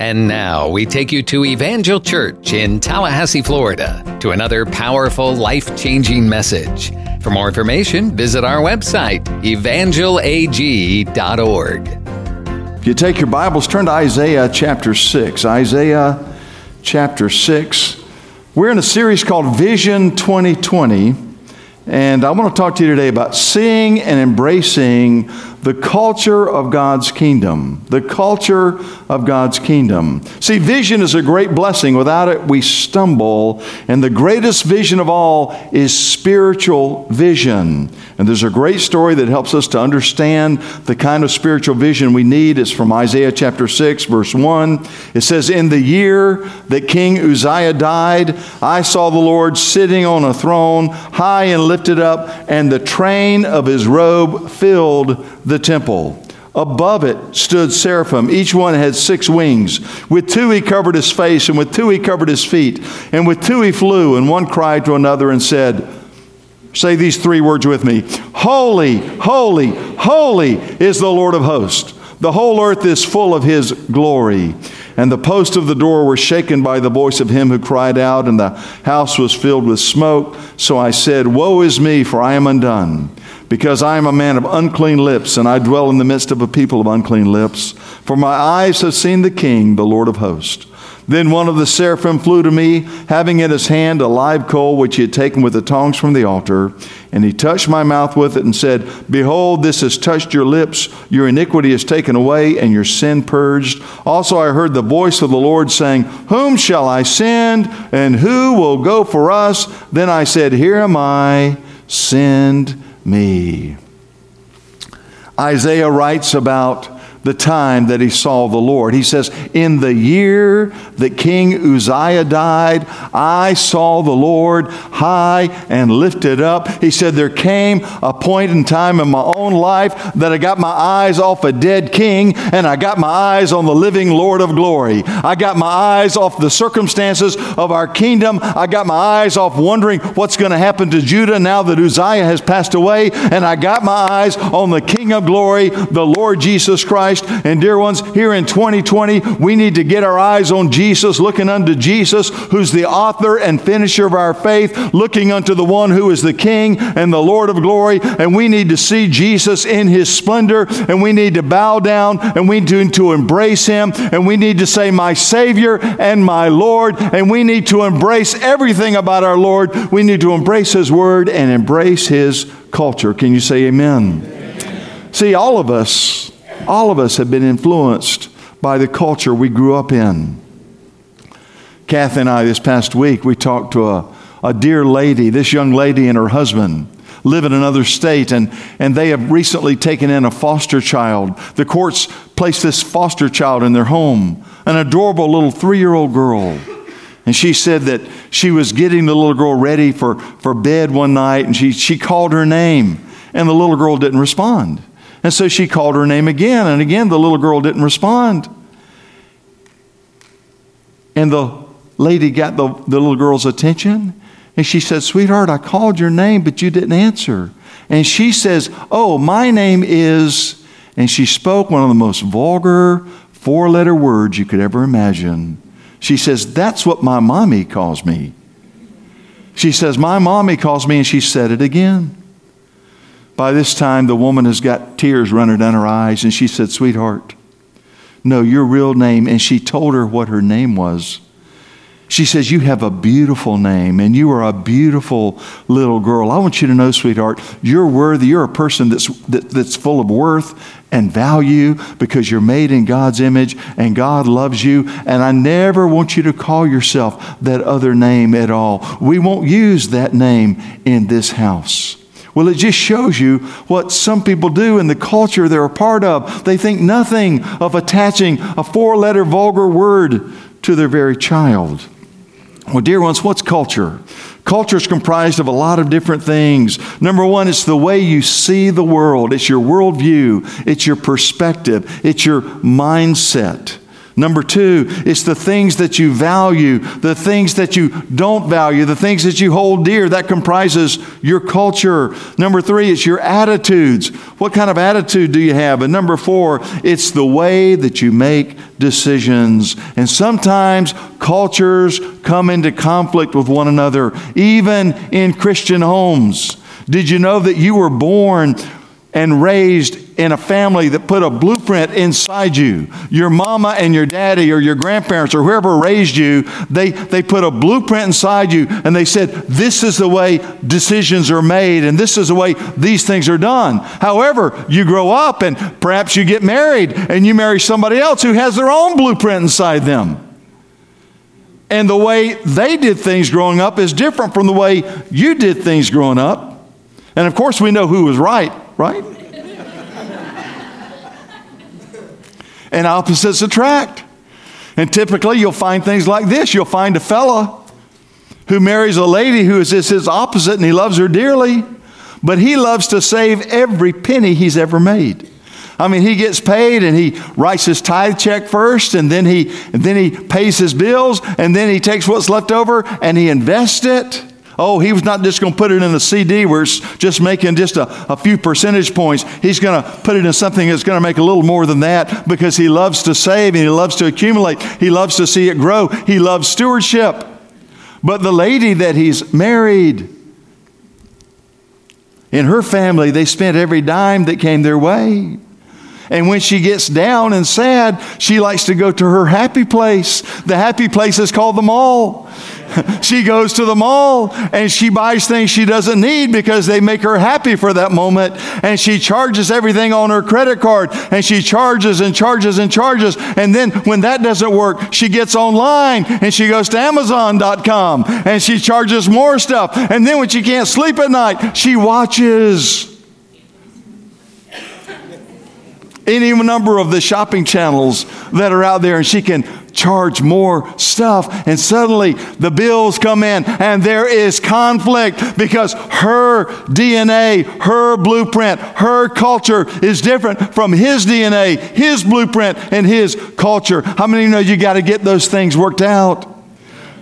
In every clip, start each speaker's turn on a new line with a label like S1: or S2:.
S1: And now we take you to Evangel Church in Tallahassee, Florida, to another powerful, life changing message. For more information, visit our website, evangelag.org.
S2: If you take your Bibles, turn to Isaiah chapter 6. Isaiah chapter 6. We're in a series called Vision 2020, and I want to talk to you today about seeing and embracing the culture of God's kingdom. The culture of God's kingdom. See, vision is a great blessing. Without it, we stumble. And the greatest vision of all is spiritual vision. And there's a great story that helps us to understand the kind of spiritual vision we need. It's from Isaiah chapter 6, verse 1. It says, In the year that King Uzziah died, I saw the Lord sitting on a throne, high and lifted up, and the train of his robe filled the temple. Above it stood seraphim. Each one had six wings. With two he covered his face, and with two he covered his feet, and with two he flew. And one cried to another and said, Say these three words with me Holy, holy, holy is the Lord of hosts. The whole earth is full of his glory. And the posts of the door were shaken by the voice of him who cried out, and the house was filled with smoke. So I said, Woe is me, for I am undone because I am a man of unclean lips, and I dwell in the midst of a people of unclean lips. For my eyes have seen the King, the Lord of hosts. Then one of the seraphim flew to me, having in his hand a live coal which he had taken with the tongs from the altar. And he touched my mouth with it and said, Behold, this has touched your lips. Your iniquity is taken away, and your sin purged. Also I heard the voice of the Lord saying, Whom shall I send, and who will go for us? Then I said, Here am I, send me. Isaiah writes about the time that he saw the Lord. He says, In the year that King Uzziah died, I saw the Lord high and lifted up. He said, There came a point in time in my own life that I got my eyes off a dead king and I got my eyes on the living Lord of glory. I got my eyes off the circumstances of our kingdom. I got my eyes off wondering what's going to happen to Judah now that Uzziah has passed away. And I got my eyes on the King of glory, the Lord Jesus Christ Christ. And dear ones, here in 2020, we need to get our eyes on Jesus, looking unto Jesus, who's the author and finisher of our faith, looking unto the one who is the King and the Lord of glory. And we need to see Jesus in his splendor, and we need to bow down, and we need to embrace him, and we need to say, My Savior and my Lord. And we need to embrace everything about our Lord. We need to embrace his word and embrace his culture. Can you say amen? amen. See, all of us all of us have been influenced by the culture we grew up in. Kathy and I, this past week, we talked to a, a dear lady, this young lady and her husband live in another state, and, and they have recently taken in a foster child. The courts placed this foster child in their home, an adorable little three year old girl. And she said that she was getting the little girl ready for, for bed one night, and she, she called her name, and the little girl didn't respond. And so she called her name again, and again the little girl didn't respond. And the lady got the, the little girl's attention, and she said, Sweetheart, I called your name, but you didn't answer. And she says, Oh, my name is, and she spoke one of the most vulgar four letter words you could ever imagine. She says, That's what my mommy calls me. She says, My mommy calls me, and she said it again. By this time, the woman has got tears running down her eyes, and she said, Sweetheart, no, your real name. And she told her what her name was. She says, You have a beautiful name and you are a beautiful little girl. I want you to know, sweetheart, you're worthy. You're a person that's, that, that's full of worth and value because you're made in God's image and God loves you. And I never want you to call yourself that other name at all. We won't use that name in this house. Well, it just shows you what some people do in the culture they're a part of. They think nothing of attaching a four letter vulgar word to their very child. Well, dear ones, what's culture? Culture is comprised of a lot of different things. Number one, it's the way you see the world, it's your worldview, it's your perspective, it's your mindset. Number two, it's the things that you value, the things that you don't value, the things that you hold dear. That comprises your culture. Number three, it's your attitudes. What kind of attitude do you have? And number four, it's the way that you make decisions. And sometimes cultures come into conflict with one another, even in Christian homes. Did you know that you were born and raised in a family that put a blueprint inside you. Your mama and your daddy or your grandparents or whoever raised you, they, they put a blueprint inside you and they said, This is the way decisions are made and this is the way these things are done. However, you grow up and perhaps you get married and you marry somebody else who has their own blueprint inside them. And the way they did things growing up is different from the way you did things growing up. And of course, we know who was right, right? and opposites attract. And typically, you'll find things like this. You'll find a fella who marries a lady who is his opposite and he loves her dearly, but he loves to save every penny he's ever made. I mean, he gets paid and he writes his tithe check first, and then he, and then he pays his bills, and then he takes what's left over and he invests it. Oh, he was not just going to put it in a CD where it's just making just a, a few percentage points. He's going to put it in something that's going to make a little more than that because he loves to save and he loves to accumulate. He loves to see it grow. He loves stewardship. But the lady that he's married, in her family, they spent every dime that came their way. And when she gets down and sad, she likes to go to her happy place. The happy place is called the mall. she goes to the mall and she buys things she doesn't need because they make her happy for that moment. And she charges everything on her credit card and she charges and charges and charges. And then when that doesn't work, she gets online and she goes to Amazon.com and she charges more stuff. And then when she can't sleep at night, she watches any number of the shopping channels that are out there and she can charge more stuff. And suddenly the bills come in and there is conflict because her DNA, her blueprint, her culture is different from his DNA, his blueprint, and his culture. How many you know you got to get those things worked out?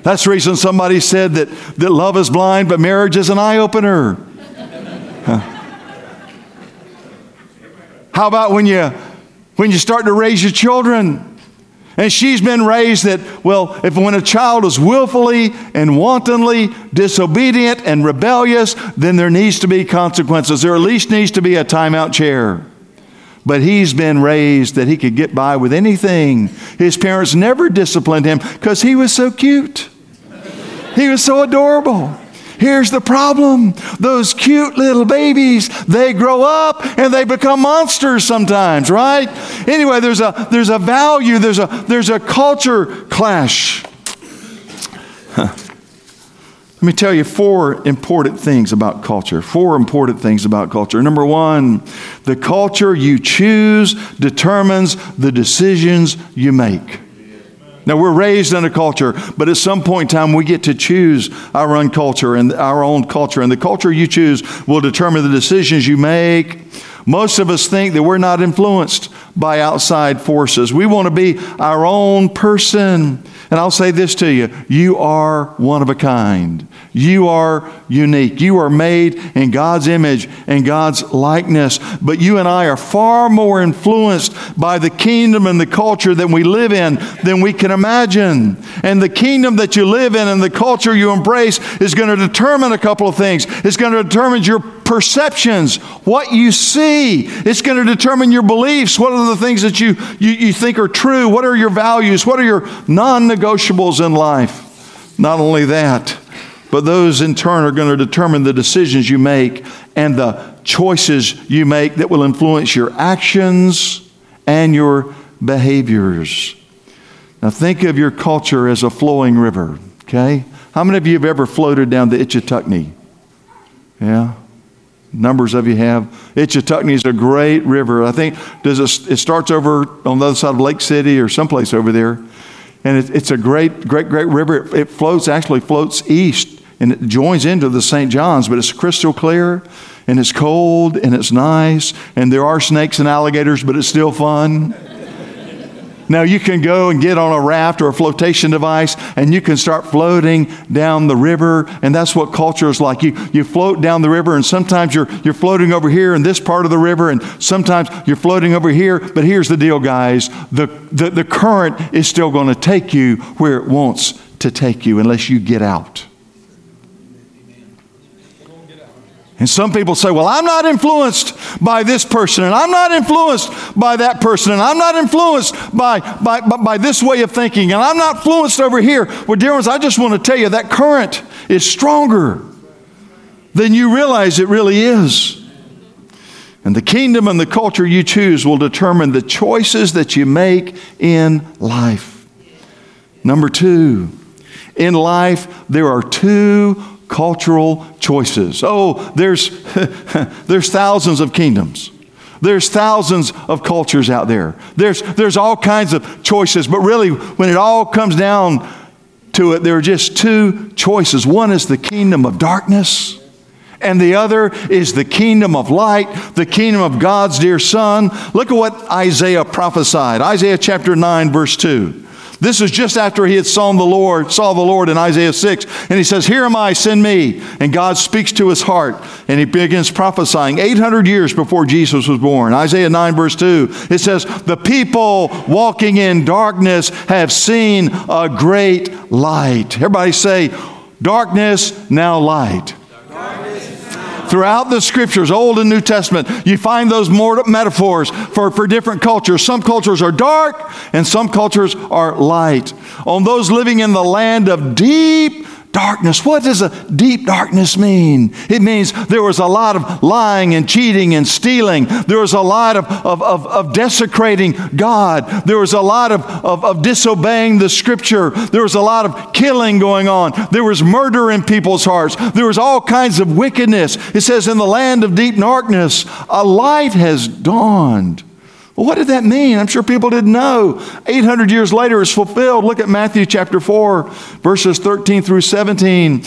S2: That's the reason somebody said that, that love is blind, but marriage is an eye opener. Huh. How about when you when you start to raise your children? And she's been raised that, well, if when a child is willfully and wantonly disobedient and rebellious, then there needs to be consequences. There at least needs to be a timeout chair. But he's been raised that he could get by with anything. His parents never disciplined him because he was so cute. He was so adorable. Here's the problem those cute little babies, they grow up and they become monsters sometimes, right? Anyway, there's a, there's a value, there's a, there's a culture clash. Huh. Let me tell you four important things about culture. Four important things about culture. Number one, the culture you choose determines the decisions you make. Now, we're raised in a culture, but at some point in time, we get to choose our own culture and our own culture. And the culture you choose will determine the decisions you make. Most of us think that we're not influenced by outside forces. We want to be our own person. And I'll say this to you you are one of a kind. You are unique. You are made in God's image and God's likeness. But you and I are far more influenced by the kingdom and the culture that we live in than we can imagine. And the kingdom that you live in and the culture you embrace is going to determine a couple of things. It's going to determine your perceptions, what you see. It's going to determine your beliefs. What are the things that you, you, you think are true? What are your values? What are your non negotiables in life? Not only that, but those in turn are going to determine the decisions you make and the choices you make that will influence your actions and your behaviors. Now, think of your culture as a flowing river, okay? How many of you have ever floated down the Ichetucknee? Yeah? Numbers of you have. Ichetucknee is a great river. I think does it, it starts over on the other side of Lake City or someplace over there. And it, it's a great, great, great river. It, it floats, actually floats east and it joins into the St. John's, but it's crystal clear and it's cold and it's nice and there are snakes and alligators, but it's still fun. Now you can go and get on a raft or a flotation device and you can start floating down the river. And that's what culture is like. You, you float down the river and sometimes you're, you're floating over here in this part of the river and sometimes you're floating over here. But here's the deal, guys. The, the, the current is still going to take you where it wants to take you unless you get out. And some people say, well, I'm not influenced by this person, and I'm not influenced by that person, and I'm not influenced by, by, by, by this way of thinking, and I'm not influenced over here. Well, dear ones, I just want to tell you that current is stronger than you realize it really is. And the kingdom and the culture you choose will determine the choices that you make in life. Number two, in life, there are two cultural choices. Oh, there's, there's thousands of kingdoms. There's thousands of cultures out there. There's, there's all kinds of choices, but really, when it all comes down to it, there are just two choices. One is the kingdom of darkness, and the other is the kingdom of light, the kingdom of God's dear Son. Look at what Isaiah prophesied Isaiah chapter 9, verse 2. This is just after he had saw the Lord, saw the Lord in Isaiah 6. And he says, Here am I, send me. And God speaks to his heart. And he begins prophesying 800 years before Jesus was born. Isaiah 9, verse 2, it says, The people walking in darkness have seen a great light. Everybody say, Darkness, now light. Throughout the scriptures, Old and New Testament, you find those more metaphors for, for different cultures. Some cultures are dark and some cultures are light. On those living in the land of deep darkness. What does a deep darkness mean? It means there was a lot of lying and cheating and stealing. There was a lot of, of, of, of desecrating God. There was a lot of, of, of disobeying the scripture. There was a lot of killing going on. There was murder in people's hearts. There was all kinds of wickedness. It says, in the land of deep darkness, a light has dawned. Well, what did that mean? I'm sure people didn't know. 800 years later, it's fulfilled. Look at Matthew chapter 4, verses 13 through 17.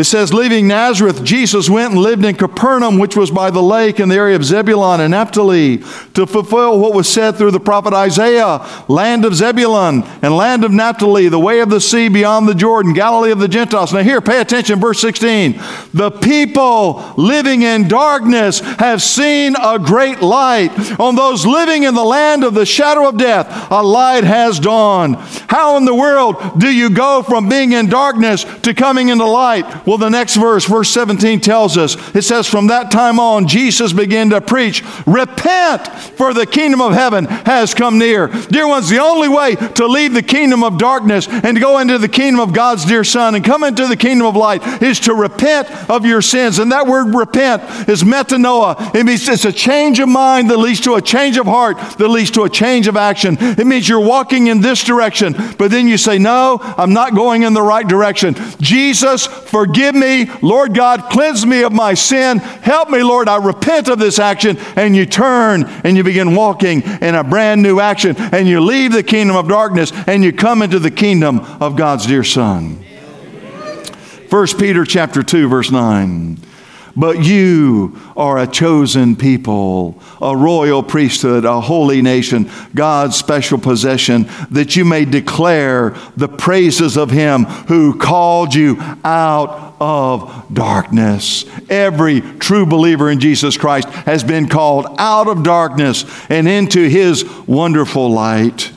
S2: It says, leaving Nazareth, Jesus went and lived in Capernaum, which was by the lake in the area of Zebulun and Naphtali, to fulfill what was said through the prophet Isaiah land of Zebulun and land of Naphtali, the way of the sea beyond the Jordan, Galilee of the Gentiles. Now, here, pay attention, verse 16. The people living in darkness have seen a great light. On those living in the land of the shadow of death, a light has dawned. How in the world do you go from being in darkness to coming into light? Well, the next verse, verse 17, tells us it says, From that time on, Jesus began to preach, Repent, for the kingdom of heaven has come near. Dear ones, the only way to leave the kingdom of darkness and to go into the kingdom of God's dear Son and come into the kingdom of light is to repent of your sins. And that word repent is metanoia. It means it's a change of mind that leads to a change of heart that leads to a change of action. It means you're walking in this direction, but then you say, No, I'm not going in the right direction. Jesus, forgive Forgive me, Lord God, cleanse me of my sin. Help me, Lord, I repent of this action. And you turn and you begin walking in a brand new action. And you leave the kingdom of darkness and you come into the kingdom of God's dear Son. 1 Peter chapter 2, verse 9. But you are a chosen people, a royal priesthood, a holy nation, God's special possession, that you may declare the praises of Him who called you out of darkness. Every true believer in Jesus Christ has been called out of darkness and into His wonderful light.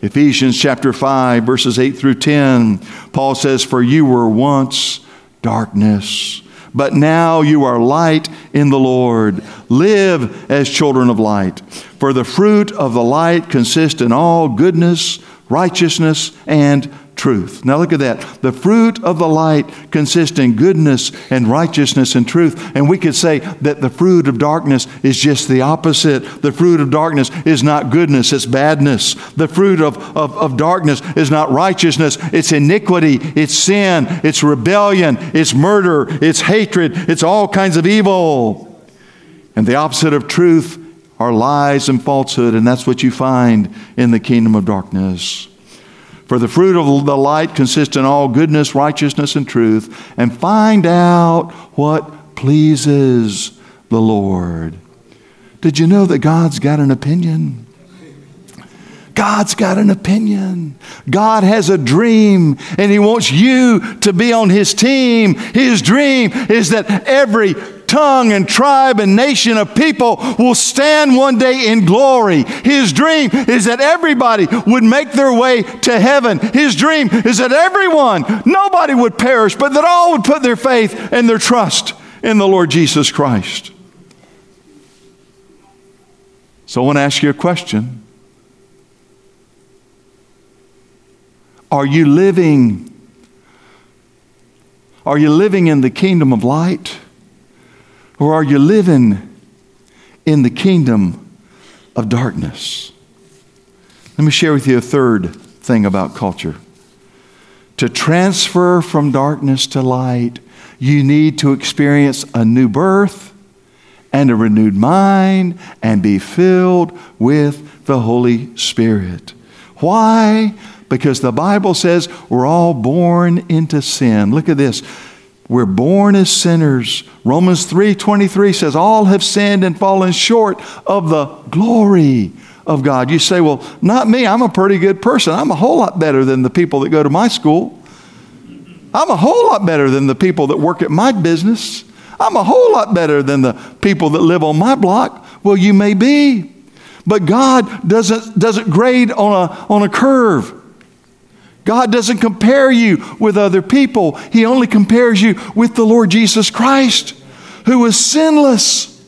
S2: Ephesians chapter 5, verses 8 through 10, Paul says, For you were once darkness but now you are light in the Lord. Live as children of light. For the fruit of the light consists in all goodness, righteousness, and truth. Now look at that. The fruit of the light consists in goodness and righteousness and truth. And we could say that the fruit of darkness is just the opposite. The fruit of darkness is not goodness, it's badness. The fruit of, of, of darkness is not righteousness, it's iniquity, it's sin, it's rebellion, it's murder, it's hatred, it's all kinds of evil. And the opposite of truth are lies and falsehood, and that's what you find in the kingdom of darkness. For the fruit of the light consists in all goodness, righteousness, and truth, and find out what pleases the Lord. Did you know that God's got an opinion? God's got an opinion. God has a dream, and He wants you to be on His team. His dream is that every tongue and tribe and nation of people will stand one day in glory. His dream is that everybody would make their way to heaven. His dream is that everyone, nobody would perish, but that all would put their faith and their trust in the Lord Jesus Christ. So I want to ask you a question. Are you living are you living in the kingdom of light or are you living in the kingdom of darkness? Let me share with you a third thing about culture. To transfer from darkness to light, you need to experience a new birth and a renewed mind and be filled with the Holy Spirit. Why? Because the Bible says we're all born into sin. Look at this. We're born as sinners. Romans 3:23 says all have sinned and fallen short of the glory of God. You say, "Well, not me. I'm a pretty good person. I'm a whole lot better than the people that go to my school. I'm a whole lot better than the people that work at my business. I'm a whole lot better than the people that live on my block." Well, you may be. But God doesn't, doesn't grade on a, on a curve. God doesn't compare you with other people. He only compares you with the Lord Jesus Christ, who is sinless.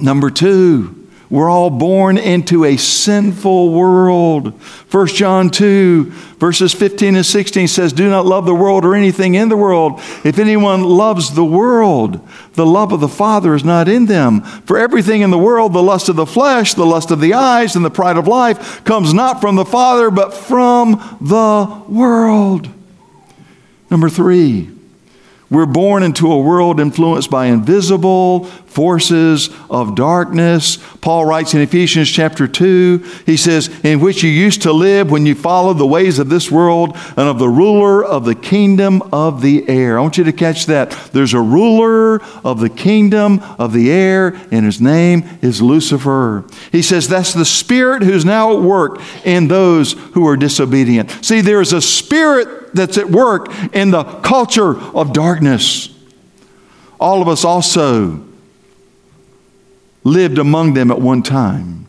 S2: Number two, we're all born into a sinful world. 1 John 2, verses 15 and 16 says, Do not love the world or anything in the world. If anyone loves the world, the love of the Father is not in them. For everything in the world, the lust of the flesh, the lust of the eyes, and the pride of life, comes not from the Father, but from the world. Number three, we're born into a world influenced by invisible forces of darkness. Paul writes in Ephesians chapter 2, he says, In which you used to live when you followed the ways of this world and of the ruler of the kingdom of the air. I want you to catch that. There's a ruler of the kingdom of the air, and his name is Lucifer. He says, That's the spirit who's now at work in those who are disobedient. See, there's a spirit that's at work in the culture of darkness. All of us also lived among them at one time,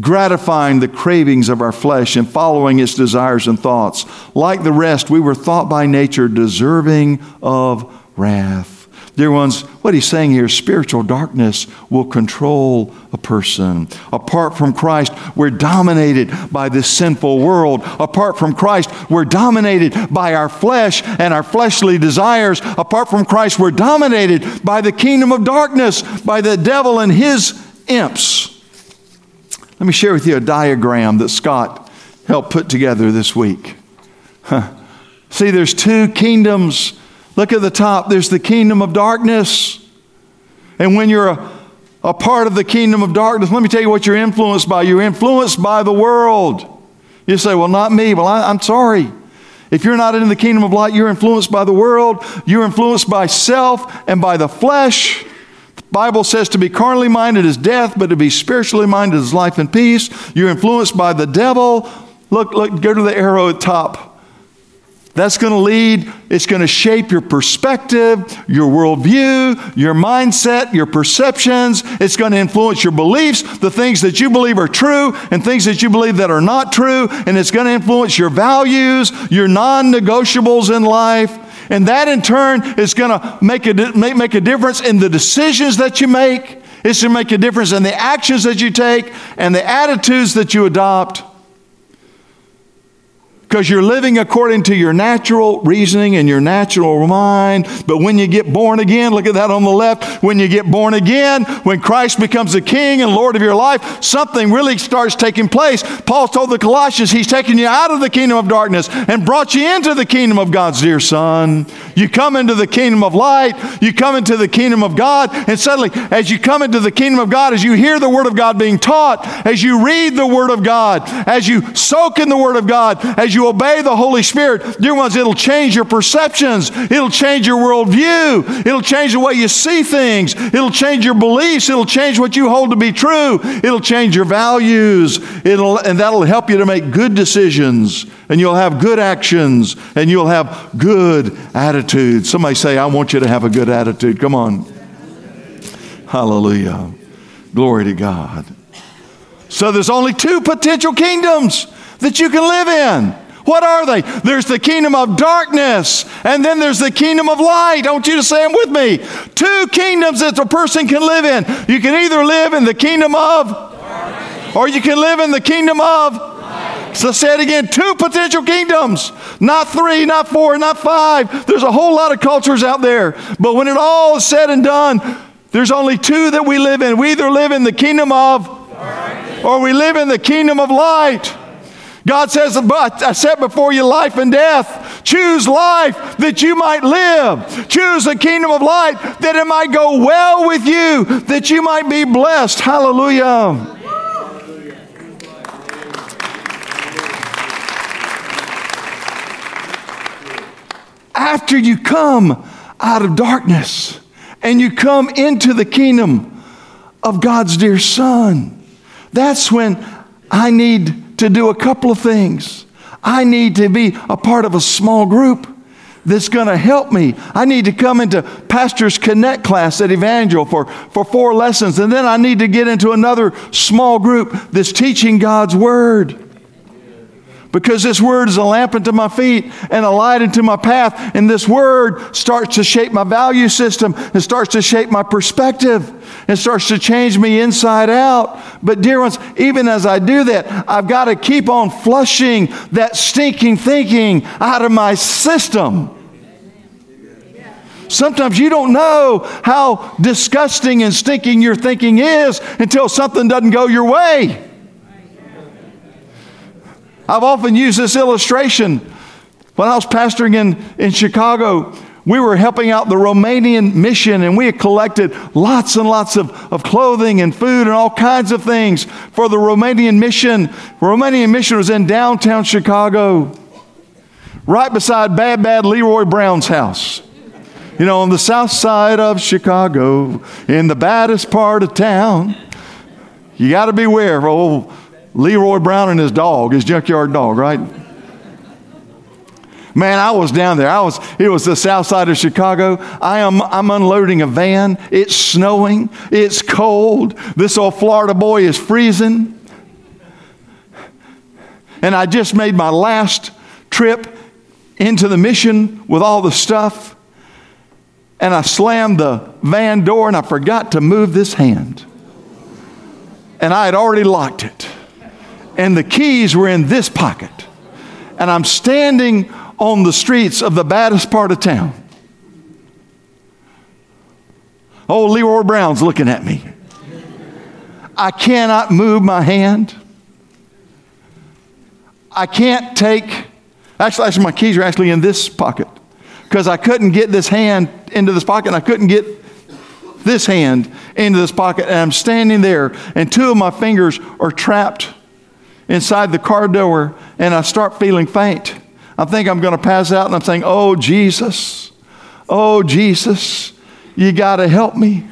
S2: gratifying the cravings of our flesh and following its desires and thoughts. Like the rest, we were thought by nature deserving of wrath. Dear ones, what he's saying here spiritual darkness will control a person. Apart from Christ, we're dominated by this sinful world. Apart from Christ, we're dominated by our flesh and our fleshly desires. Apart from Christ, we're dominated by the kingdom of darkness, by the devil and his imps. Let me share with you a diagram that Scott helped put together this week. Huh. See, there's two kingdoms Look at the top, there's the kingdom of darkness. And when you're a, a part of the kingdom of darkness, let me tell you what you're influenced by. You're influenced by the world. You say, Well, not me. Well, I, I'm sorry. If you're not in the kingdom of light, you're influenced by the world, you're influenced by self and by the flesh. The Bible says to be carnally minded is death, but to be spiritually minded is life and peace. You're influenced by the devil. Look, look, go to the arrow at top. That's going to lead, it's going to shape your perspective, your worldview, your mindset, your perceptions. It's going to influence your beliefs, the things that you believe are true and things that you believe that are not true. And it's going to influence your values, your non negotiables in life. And that in turn is going to make a, make, make a difference in the decisions that you make. It's going to make a difference in the actions that you take and the attitudes that you adopt because you're living according to your natural reasoning and your natural mind. But when you get born again, look at that on the left. When you get born again, when Christ becomes the King and Lord of your life, something really starts taking place. Paul told the Colossians, He's taken you out of the kingdom of darkness and brought you into the kingdom of God's dear Son. You come into the kingdom of light, you come into the kingdom of God, and suddenly, as you come into the kingdom of God, as you hear the Word of God being taught, as you read the Word of God, as you soak in the Word of God, as you you obey the Holy Spirit, dear ones, it'll change your perceptions. It'll change your worldview. It'll change the way you see things. It'll change your beliefs. It'll change what you hold to be true. It'll change your values. It'll, and that'll help you to make good decisions. And you'll have good actions. And you'll have good attitudes. Somebody say, I want you to have a good attitude. Come on. Hallelujah. Glory to God. So there's only two potential kingdoms that you can live in. What are they? There's the kingdom of darkness, and then there's the kingdom of light. I want you to say them with me. Two kingdoms that a person can live in. You can either live in the kingdom of, darkness. or you can live in the kingdom of. Light. So say it again two potential kingdoms, not three, not four, not five. There's a whole lot of cultures out there. But when it all is said and done, there's only two that we live in. We either live in the kingdom of, darkness. or we live in the kingdom of light. God says, But I set before you life and death. Choose life that you might live. Choose the kingdom of light that it might go well with you, that you might be blessed. Hallelujah. After you come out of darkness and you come into the kingdom of God's dear Son, that's when I need to do a couple of things. I need to be a part of a small group that's going to help me. I need to come into Pastor's Connect class at Evangel for, for four lessons, and then I need to get into another small group that's teaching God's Word. Because this Word is a lamp unto my feet and a light unto my path, and this Word starts to shape my value system, it starts to shape my perspective. It starts to change me inside out. But, dear ones, even as I do that, I've got to keep on flushing that stinking thinking out of my system. Sometimes you don't know how disgusting and stinking your thinking is until something doesn't go your way. I've often used this illustration when I was pastoring in, in Chicago we were helping out the Romanian mission and we had collected lots and lots of, of clothing and food and all kinds of things for the Romanian mission. The Romanian mission was in downtown Chicago, right beside Bad Bad Leroy Brown's house. You know, on the south side of Chicago, in the baddest part of town. You got to beware of old Leroy Brown and his dog, his junkyard dog, right? Man, I was down there. I was, it was the south side of Chicago. I am, I'm unloading a van. It's snowing. It's cold. This old Florida boy is freezing. And I just made my last trip into the mission with all the stuff. And I slammed the van door and I forgot to move this hand. And I had already locked it. And the keys were in this pocket. And I'm standing on the streets of the baddest part of town. Oh, Leroy Brown's looking at me. I cannot move my hand. I can't take, actually, actually, my keys are actually in this pocket because I couldn't get this hand into this pocket. And I couldn't get this hand into this pocket. And I'm standing there, and two of my fingers are trapped inside the car door, and I start feeling faint. I think I'm going to pass out and I'm saying, Oh, Jesus, oh, Jesus, you got to help me.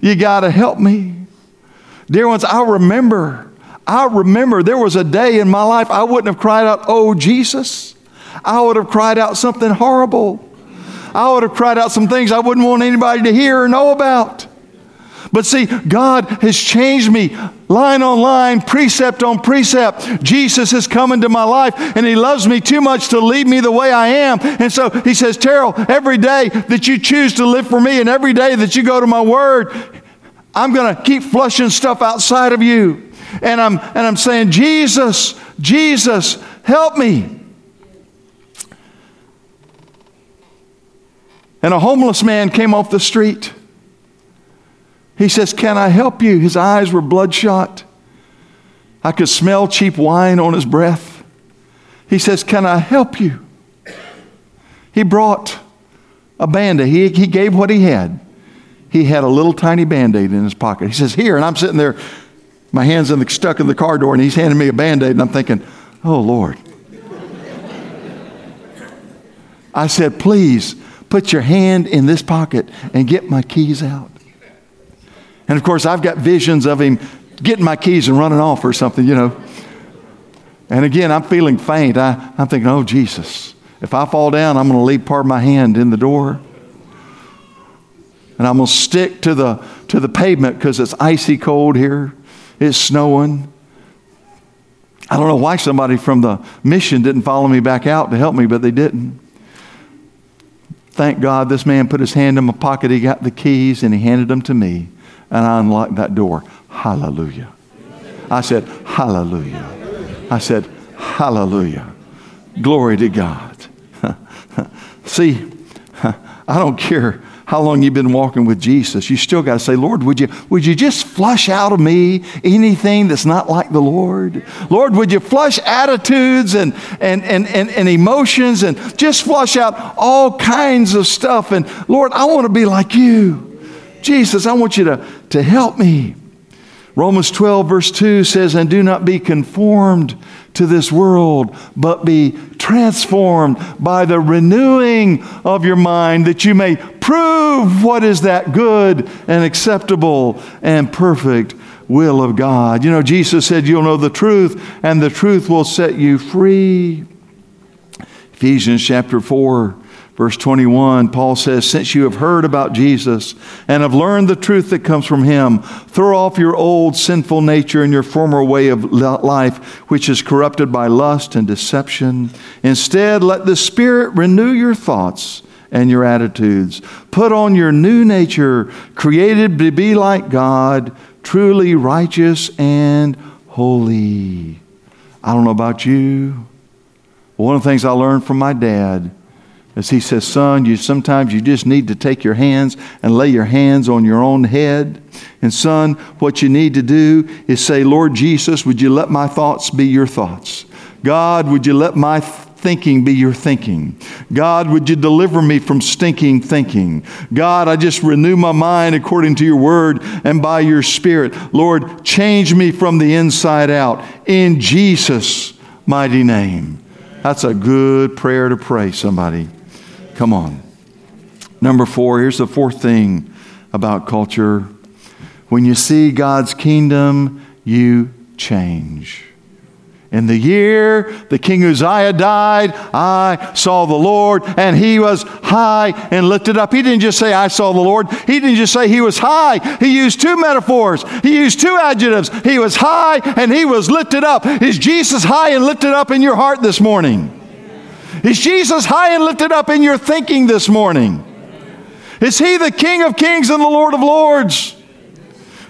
S2: You got to help me. Dear ones, I remember, I remember there was a day in my life I wouldn't have cried out, Oh, Jesus. I would have cried out something horrible. I would have cried out some things I wouldn't want anybody to hear or know about. But see, God has changed me line on line, precept on precept. Jesus has come into my life and He loves me too much to leave me the way I am. And so He says, Terrell, every day that you choose to live for me and every day that you go to my word, I'm going to keep flushing stuff outside of you. And I'm, and I'm saying, Jesus, Jesus, help me. And a homeless man came off the street. He says, Can I help you? His eyes were bloodshot. I could smell cheap wine on his breath. He says, Can I help you? He brought a band aid. He, he gave what he had. He had a little tiny band aid in his pocket. He says, Here. And I'm sitting there, my hands in the, stuck in the car door, and he's handing me a band aid, and I'm thinking, Oh, Lord. I said, Please put your hand in this pocket and get my keys out. And of course, I've got visions of him getting my keys and running off or something, you know. And again, I'm feeling faint. I, I'm thinking, oh, Jesus, if I fall down, I'm going to leave part of my hand in the door. And I'm going to stick to the, to the pavement because it's icy cold here. It's snowing. I don't know why somebody from the mission didn't follow me back out to help me, but they didn't. Thank God this man put his hand in my pocket. He got the keys and he handed them to me. And I unlocked that door. Hallelujah. I said, Hallelujah. I said, Hallelujah. Glory to God. See, I don't care how long you've been walking with Jesus, you still got to say, Lord, would you, would you just flush out of me anything that's not like the Lord? Lord, would you flush attitudes and, and, and, and, and emotions and just flush out all kinds of stuff? And Lord, I want to be like you. Jesus, I want you to, to help me. Romans 12, verse 2 says, And do not be conformed to this world, but be transformed by the renewing of your mind, that you may prove what is that good and acceptable and perfect will of God. You know, Jesus said, You'll know the truth, and the truth will set you free. Ephesians chapter 4 Verse 21, Paul says, Since you have heard about Jesus and have learned the truth that comes from him, throw off your old sinful nature and your former way of life, which is corrupted by lust and deception. Instead, let the Spirit renew your thoughts and your attitudes. Put on your new nature, created to be like God, truly righteous and holy. I don't know about you. One of the things I learned from my dad as he says, Son, you sometimes you just need to take your hands and lay your hands on your own head. And son, what you need to do is say, Lord Jesus, would you let my thoughts be your thoughts? God, would you let my thinking be your thinking? God, would you deliver me from stinking thinking? God, I just renew my mind according to your word and by your spirit. Lord, change me from the inside out in Jesus' mighty name. That's a good prayer to pray, somebody. Come on. Number four, here's the fourth thing about culture. When you see God's kingdom, you change. In the year the King Uzziah died, I saw the Lord, and he was high and lifted up. He didn't just say, I saw the Lord. He didn't just say he was high. He used two metaphors, he used two adjectives. He was high and he was lifted up. Is Jesus high and lifted up in your heart this morning? Is Jesus high and lifted up in your thinking this morning? Is he the King of kings and the Lord of lords?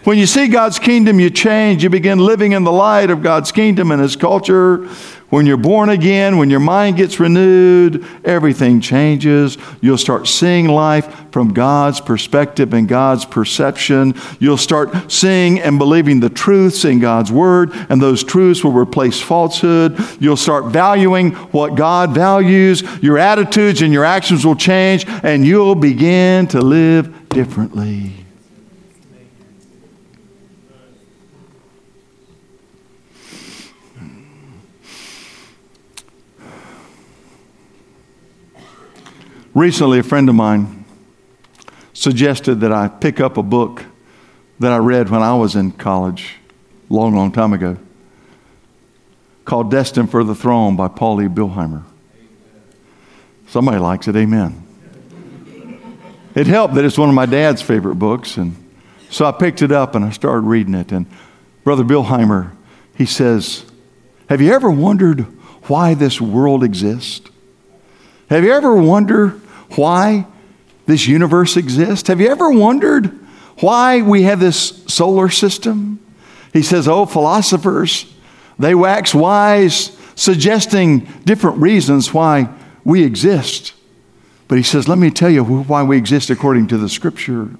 S2: When you see God's kingdom, you change. You begin living in the light of God's kingdom and his culture. When you're born again, when your mind gets renewed, everything changes. You'll start seeing life from God's perspective and God's perception. You'll start seeing and believing the truths in God's word, and those truths will replace falsehood. You'll start valuing what God values. Your attitudes and your actions will change, and you'll begin to live differently. Recently, a friend of mine suggested that I pick up a book that I read when I was in college, a long, long time ago, called Destined for the Throne by Paul E. Billheimer. Somebody likes it, amen. It helped that it's one of my dad's favorite books, and so I picked it up and I started reading it. And Brother Billheimer, he says, Have you ever wondered why this world exists? Have you ever wondered why this universe exists? Have you ever wondered why we have this solar system? He says, Oh, philosophers, they wax wise, suggesting different reasons why we exist. But he says, Let me tell you why we exist according to the scripture.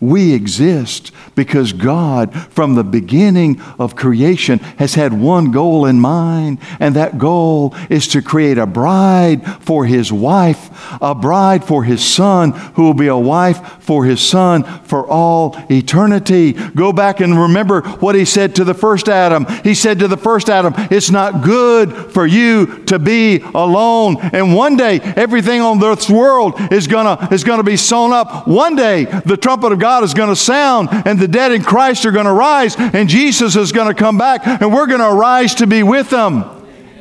S2: We exist because God, from the beginning of creation, has had one goal in mind, and that goal is to create a bride for his wife, a bride for his son, who will be a wife for his son for all eternity. Go back and remember what he said to the first Adam. He said to the first Adam, It's not good for you to be alone. And one day, everything on this world is going to is gonna be sewn up. One day, the trumpet of God God is going to sound, and the dead in Christ are going to rise, and Jesus is going to come back, and we're going to rise to be with them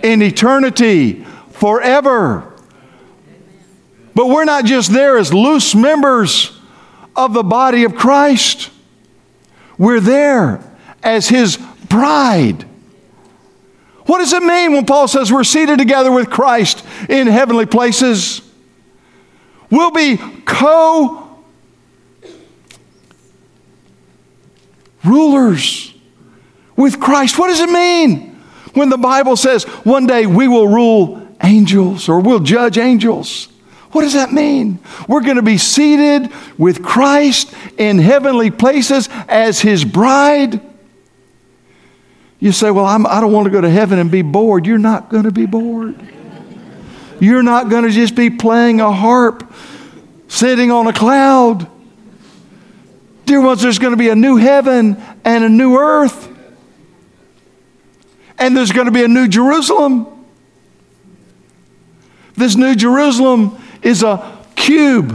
S2: in eternity forever. But we're not just there as loose members of the body of Christ, we're there as His bride. What does it mean when Paul says we're seated together with Christ in heavenly places? We'll be co rulers with Christ. What does it mean when the Bible says one day we will rule angels or we'll judge angels? What does that mean? We're going to be seated with Christ in heavenly places as his bride. You say, Well, I'm, I do not want to go to heaven and be bored. You're not going to be bored. You're not going to just be playing a harp sitting on a cloud. Dear ones, there's going to be a new heaven and a new earth. And there's going to be a new Jerusalem. This new Jerusalem is a cube,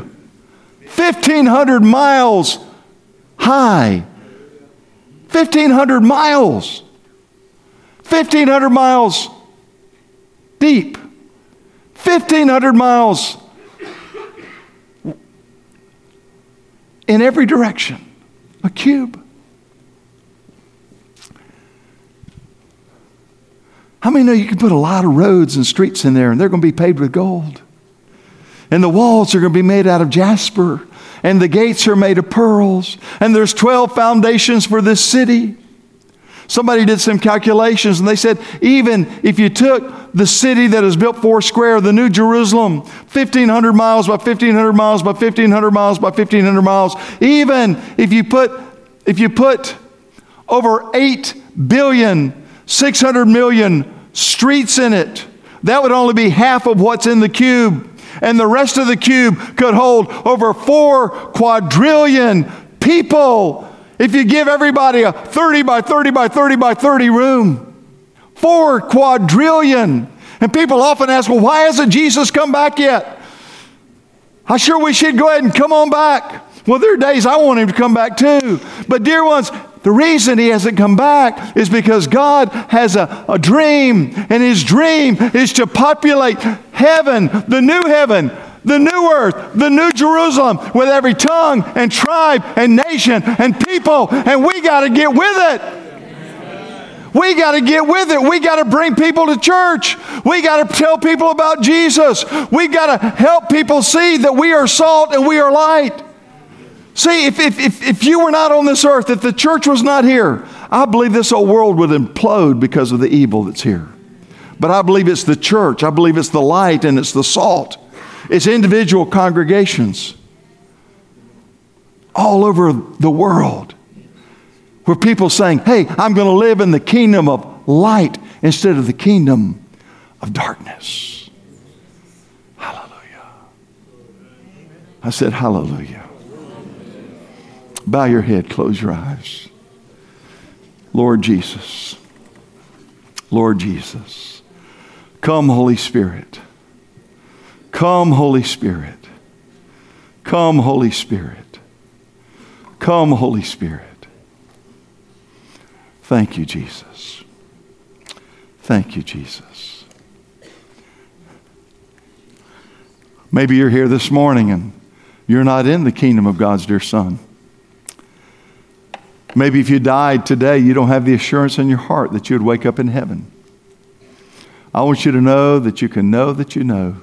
S2: 1,500 miles high, 1,500 miles, 1,500 miles deep, 1,500 miles in every direction. A cube. How many know you can put a lot of roads and streets in there and they're going to be paved with gold? And the walls are going to be made out of jasper, and the gates are made of pearls, and there's 12 foundations for this city. Somebody did some calculations and they said, even if you took the city that is built four square, the New Jerusalem, 1,500 miles by 1,500 miles by 1,500 miles by 1,500 miles, even if you put, if you put over 8 billion, 600 million streets in it, that would only be half of what's in the cube. And the rest of the cube could hold over 4 quadrillion people if you give everybody a 30 by 30 by 30 by 30 room, four quadrillion. And people often ask, well, why hasn't Jesus come back yet? I sure we should go ahead and come on back. Well, there are days I want him to come back too. But, dear ones, the reason he hasn't come back is because God has a, a dream, and his dream is to populate heaven, the new heaven, the new earth, the new Jerusalem, with every tongue and tribe and nation and people, and we got to get with it. We got to get with it. We got to bring people to church. We got to tell people about Jesus. We got to help people see that we are salt and we are light. See, if, if, if, if you were not on this earth, if the church was not here, I believe this whole world would implode because of the evil that's here. But I believe it's the church. I believe it's the light and it's the salt. It's individual congregations all over the world where people saying, Hey, I'm going to live in the kingdom of light instead of the kingdom of darkness. Hallelujah. I said, Hallelujah. Bow your head, close your eyes. Lord Jesus, Lord Jesus, come, Holy Spirit. Come, Holy Spirit. Come, Holy Spirit. Come, Holy Spirit. Thank you, Jesus. Thank you, Jesus. Maybe you're here this morning and you're not in the kingdom of God's dear Son. Maybe if you died today, you don't have the assurance in your heart that you would wake up in heaven. I want you to know that you can know that you know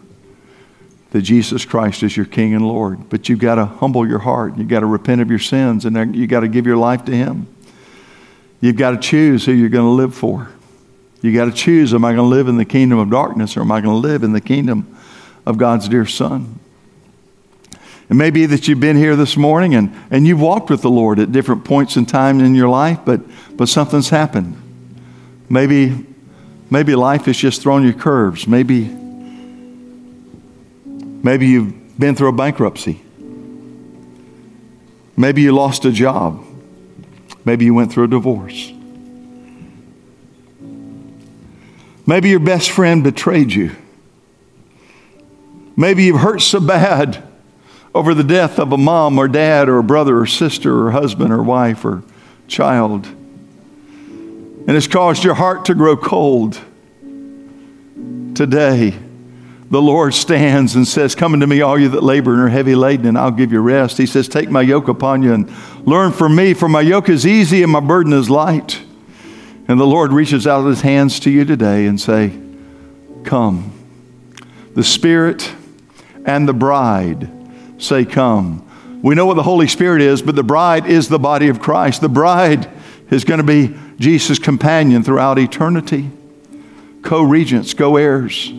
S2: that Jesus Christ is your King and Lord. But you've got to humble your heart. You've got to repent of your sins and you've got to give your life to Him. You've got to choose who you're going to live for. You've got to choose am I going to live in the kingdom of darkness or am I going to live in the kingdom of God's dear Son? It may be that you've been here this morning and, and you've walked with the Lord at different points in time in your life, but, but something's happened. Maybe, maybe life has just thrown you curves. Maybe, maybe you've been through a bankruptcy. Maybe you lost a job. Maybe you went through a divorce. Maybe your best friend betrayed you. Maybe you've hurt so bad over the death of a mom or dad or a brother or sister or husband or wife or child. And it's caused your heart to grow cold. Today, the Lord stands and says, Come unto me, all you that labor and are heavy laden, and I'll give you rest. He says, Take my yoke upon you and learn from me, for my yoke is easy and my burden is light. And the Lord reaches out his hands to you today and say, Come. The Spirit and the bride say, Come. We know what the Holy Spirit is, but the bride is the body of Christ. The bride is going to be Jesus' companion throughout eternity, co regents, co heirs.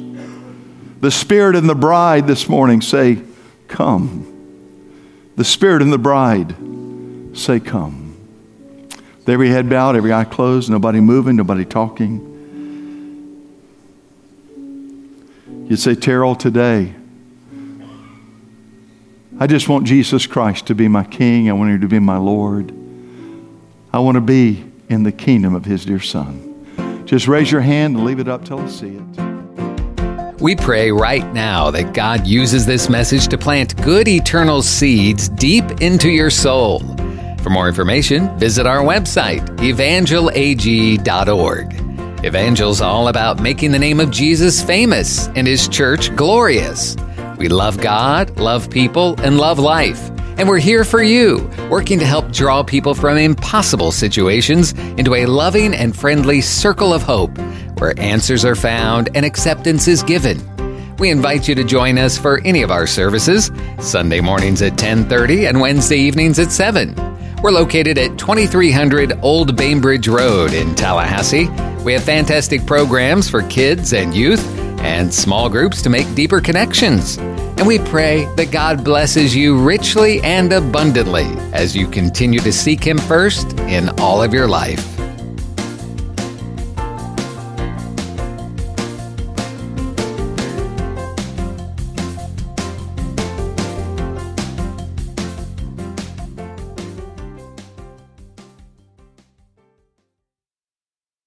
S2: The Spirit and the bride this morning say, Come. The Spirit and the bride say, Come. With every head bowed, every eye closed, nobody moving, nobody talking. You'd say, Terrell, today, I just want Jesus Christ to be my King. I want him to be my Lord. I want to be in the kingdom of his dear Son. Just raise your hand and leave it up till I see it.
S1: We pray right now that God uses this message to plant good eternal seeds deep into your soul. For more information, visit our website, evangelag.org. Evangel's all about making the name of Jesus famous and his church glorious. We love God, love people, and love life. And we're here for you, working to help draw people from impossible situations into a loving and friendly circle of hope where answers are found and acceptance is given. We invite you to join us for any of our services, Sunday mornings at 10:30 and Wednesday evenings at 7. We're located at 2300 Old Bainbridge Road in Tallahassee. We have fantastic programs for kids and youth and small groups to make deeper connections. And we pray that God blesses you richly and abundantly as you continue to seek Him first in all of your life.